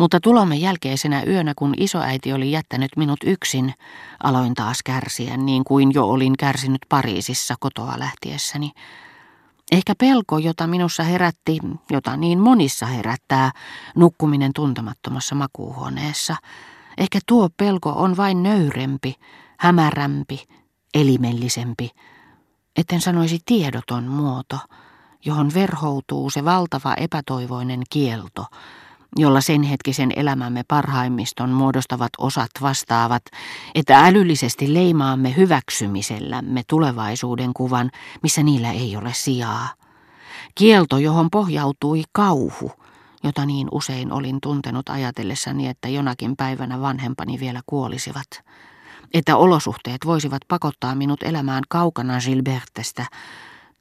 Mutta tulomme jälkeisenä yönä, kun isoäiti oli jättänyt minut yksin, aloin taas kärsiä niin kuin jo olin kärsinyt Pariisissa kotoa lähtiessäni. Ehkä pelko, jota minussa herätti, jota niin monissa herättää, nukkuminen tuntemattomassa makuuhuoneessa. Ehkä tuo pelko on vain nöyrempi, hämärämpi, elimellisempi, etten sanoisi tiedoton muoto, johon verhoutuu se valtava epätoivoinen kielto, jolla sen hetkisen elämämme parhaimmiston muodostavat osat vastaavat, että älyllisesti leimaamme hyväksymisellämme tulevaisuuden kuvan, missä niillä ei ole sijaa. Kielto, johon pohjautui kauhu, jota niin usein olin tuntenut ajatellessani, että jonakin päivänä vanhempani vielä kuolisivat. Että olosuhteet voisivat pakottaa minut elämään kaukana Gilbertestä,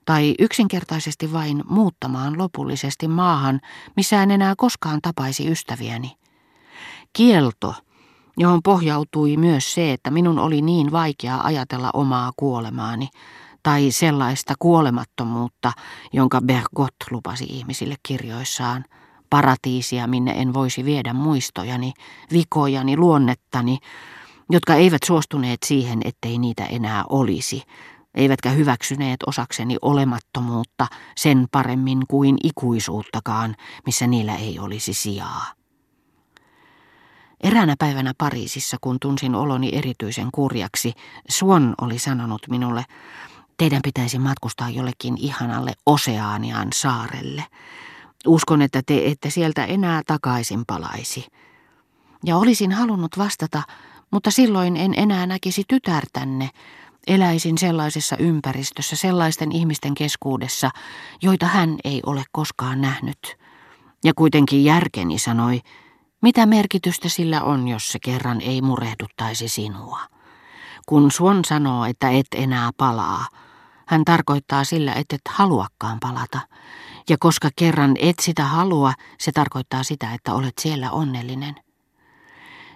tai yksinkertaisesti vain muuttamaan lopullisesti maahan, missä en enää koskaan tapaisi ystäviäni. Kielto, johon pohjautui myös se, että minun oli niin vaikea ajatella omaa kuolemaani, tai sellaista kuolemattomuutta, jonka Bergot lupasi ihmisille kirjoissaan, paratiisia, minne en voisi viedä muistojani, vikojani, luonnettani, jotka eivät suostuneet siihen, ettei niitä enää olisi, eivätkä hyväksyneet osakseni olemattomuutta sen paremmin kuin ikuisuuttakaan, missä niillä ei olisi sijaa. Eräänä päivänä Pariisissa, kun tunsin oloni erityisen kurjaksi, Suon oli sanonut minulle, teidän pitäisi matkustaa jollekin ihanalle Oseanian saarelle. Uskon, että te ette sieltä enää takaisin palaisi. Ja olisin halunnut vastata, mutta silloin en enää näkisi tytärtänne, Eläisin sellaisessa ympäristössä, sellaisten ihmisten keskuudessa, joita hän ei ole koskaan nähnyt. Ja kuitenkin järkeni sanoi, mitä merkitystä sillä on, jos se kerran ei murehduttaisi sinua. Kun Suon sanoo, että et enää palaa, hän tarkoittaa sillä, että et haluakaan palata. Ja koska kerran et sitä halua, se tarkoittaa sitä, että olet siellä onnellinen.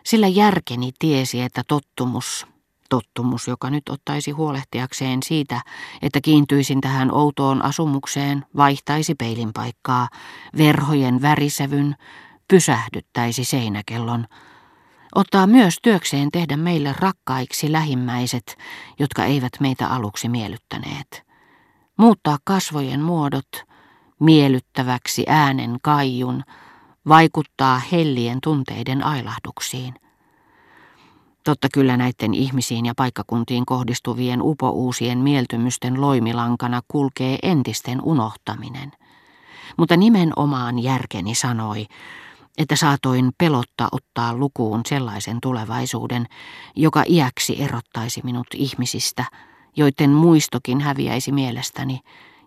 Sillä järkeni tiesi, että tottumus, tottumus, joka nyt ottaisi huolehtiakseen siitä, että kiintyisin tähän outoon asumukseen, vaihtaisi peilin paikkaa, verhojen värisävyn, pysähdyttäisi seinäkellon, ottaa myös työkseen tehdä meille rakkaiksi lähimmäiset, jotka eivät meitä aluksi miellyttäneet. Muuttaa kasvojen muodot, miellyttäväksi äänen kaijun, vaikuttaa hellien tunteiden ailahduksiin. Totta kyllä näiden ihmisiin ja paikkakuntiin kohdistuvien upouusien mieltymysten loimilankana kulkee entisten unohtaminen. Mutta nimenomaan järkeni sanoi, että saatoin pelotta ottaa lukuun sellaisen tulevaisuuden, joka iäksi erottaisi minut ihmisistä, joiden muistokin häviäisi mielestäni,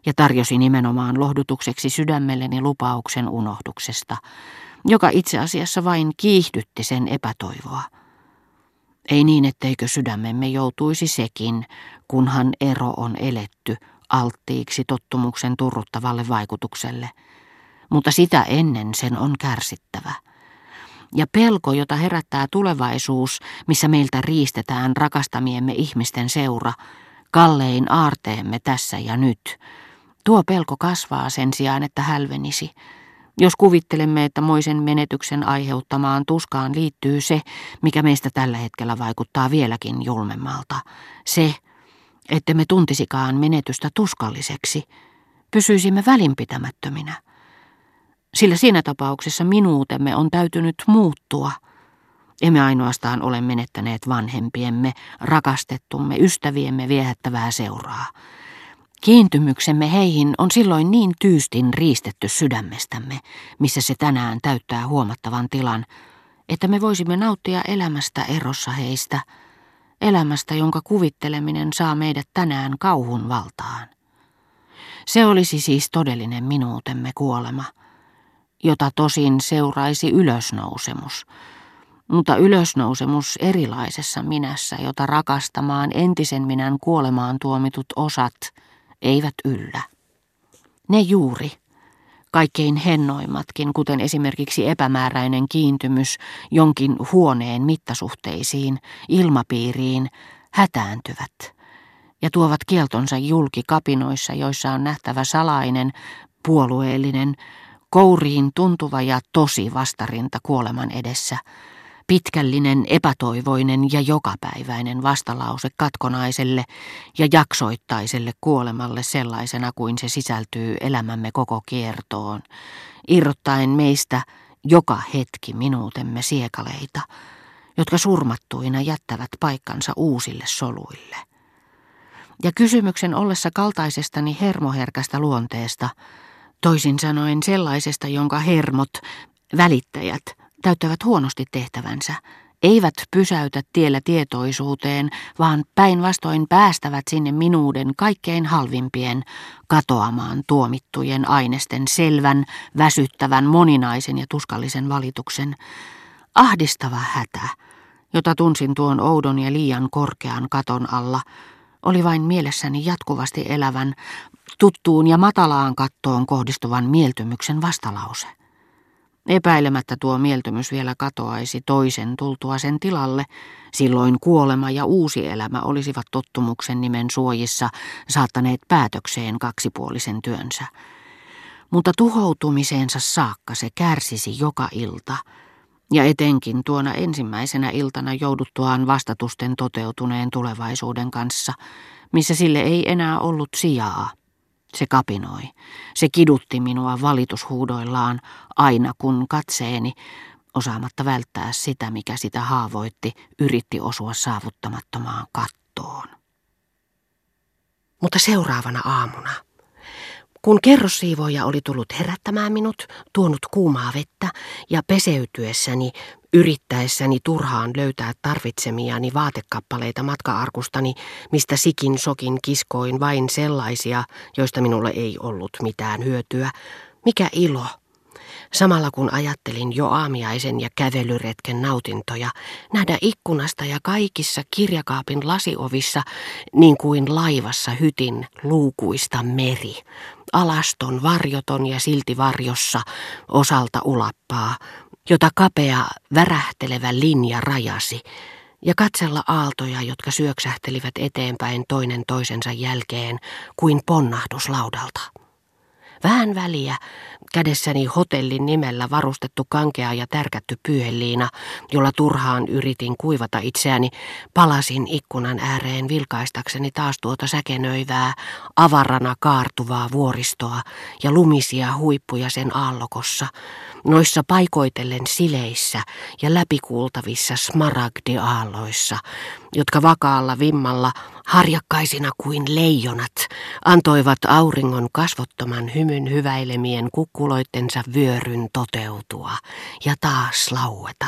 ja tarjosi nimenomaan lohdutukseksi sydämelleni lupauksen unohduksesta, joka itse asiassa vain kiihdytti sen epätoivoa. Ei niin, etteikö sydämemme joutuisi sekin, kunhan ero on eletty alttiiksi tottumuksen turruttavalle vaikutukselle. Mutta sitä ennen sen on kärsittävä. Ja pelko, jota herättää tulevaisuus, missä meiltä riistetään rakastamiemme ihmisten seura, kallein aarteemme tässä ja nyt, tuo pelko kasvaa sen sijaan, että hälvenisi – jos kuvittelemme, että moisen menetyksen aiheuttamaan tuskaan liittyy se, mikä meistä tällä hetkellä vaikuttaa vieläkin julmemmalta, se, että me tuntisikaan menetystä tuskalliseksi, pysyisimme välinpitämättöminä. Sillä siinä tapauksessa minuutemme on täytynyt muuttua. Emme ainoastaan ole menettäneet vanhempiemme, rakastettumme, ystäviemme viehättävää seuraa. Kiintymyksemme heihin on silloin niin tyystin riistetty sydämestämme, missä se tänään täyttää huomattavan tilan, että me voisimme nauttia elämästä erossa heistä, elämästä, jonka kuvitteleminen saa meidät tänään kauhun valtaan. Se olisi siis todellinen minuutemme kuolema, jota tosin seuraisi ylösnousemus, mutta ylösnousemus erilaisessa minässä, jota rakastamaan entisen minän kuolemaan tuomitut osat – eivät yllä. Ne juuri, kaikkein hennoimmatkin, kuten esimerkiksi epämääräinen kiintymys jonkin huoneen mittasuhteisiin, ilmapiiriin, hätääntyvät ja tuovat kieltonsa julki kapinoissa, joissa on nähtävä salainen, puolueellinen, Kouriin tuntuva ja tosi vastarinta kuoleman edessä. Pitkällinen, epätoivoinen ja jokapäiväinen vastalause katkonaiselle ja jaksoittaiselle kuolemalle sellaisena kuin se sisältyy elämämme koko kiertoon, irrottaen meistä joka hetki minuutemme siekaleita, jotka surmattuina jättävät paikkansa uusille soluille. Ja kysymyksen ollessa kaltaisestani hermoherkästä luonteesta, toisin sanoen sellaisesta, jonka hermot, välittäjät, täyttävät huonosti tehtävänsä, eivät pysäytä tiellä tietoisuuteen, vaan päinvastoin päästävät sinne minuuden kaikkein halvimpien katoamaan tuomittujen ainesten selvän, väsyttävän, moninaisen ja tuskallisen valituksen. Ahdistava hätä, jota tunsin tuon oudon ja liian korkean katon alla, oli vain mielessäni jatkuvasti elävän, tuttuun ja matalaan kattoon kohdistuvan mieltymyksen vastalause. Epäilemättä tuo mieltymys vielä katoaisi toisen tultua sen tilalle, silloin kuolema ja uusi elämä olisivat tottumuksen nimen suojissa saattaneet päätökseen kaksipuolisen työnsä. Mutta tuhoutumiseensa saakka se kärsisi joka ilta, ja etenkin tuona ensimmäisenä iltana jouduttuaan vastatusten toteutuneen tulevaisuuden kanssa, missä sille ei enää ollut sijaa. Se kapinoi. Se kidutti minua valitushuudoillaan aina kun katseeni, osaamatta välttää sitä, mikä sitä haavoitti, yritti osua saavuttamattomaan kattoon. Mutta seuraavana aamuna kun kerrossiivoja oli tullut herättämään minut, tuonut kuumaa vettä ja peseytyessäni, yrittäessäni turhaan löytää tarvitsemiani vaatekappaleita matkaarkustani, mistä sikin sokin kiskoin vain sellaisia, joista minulle ei ollut mitään hyötyä, mikä ilo! Samalla kun ajattelin jo aamiaisen ja kävelyretken nautintoja, nähdä ikkunasta ja kaikissa kirjakaapin lasiovissa, niin kuin laivassa hytin luukuista meri, alaston, varjoton ja silti varjossa osalta ulappaa, jota kapea, värähtelevä linja rajasi, ja katsella aaltoja, jotka syöksähtelivät eteenpäin toinen toisensa jälkeen kuin ponnahdus laudalta. Vähän väliä. Kädessäni hotellin nimellä varustettu kankea ja tärkätty pyyheliina, jolla turhaan yritin kuivata itseäni, palasin ikkunan ääreen vilkaistakseni taas tuota säkenöivää, avarana kaartuvaa vuoristoa ja lumisia huippuja sen aallokossa, noissa paikoitellen sileissä ja läpikuultavissa smaragdiaalloissa, jotka vakaalla vimmalla, harjakkaisina kuin leijonat, antoivat auringon kasvottoman hymyn hyväilemien kukkuloittensa vyöryn toteutua ja taas laueta.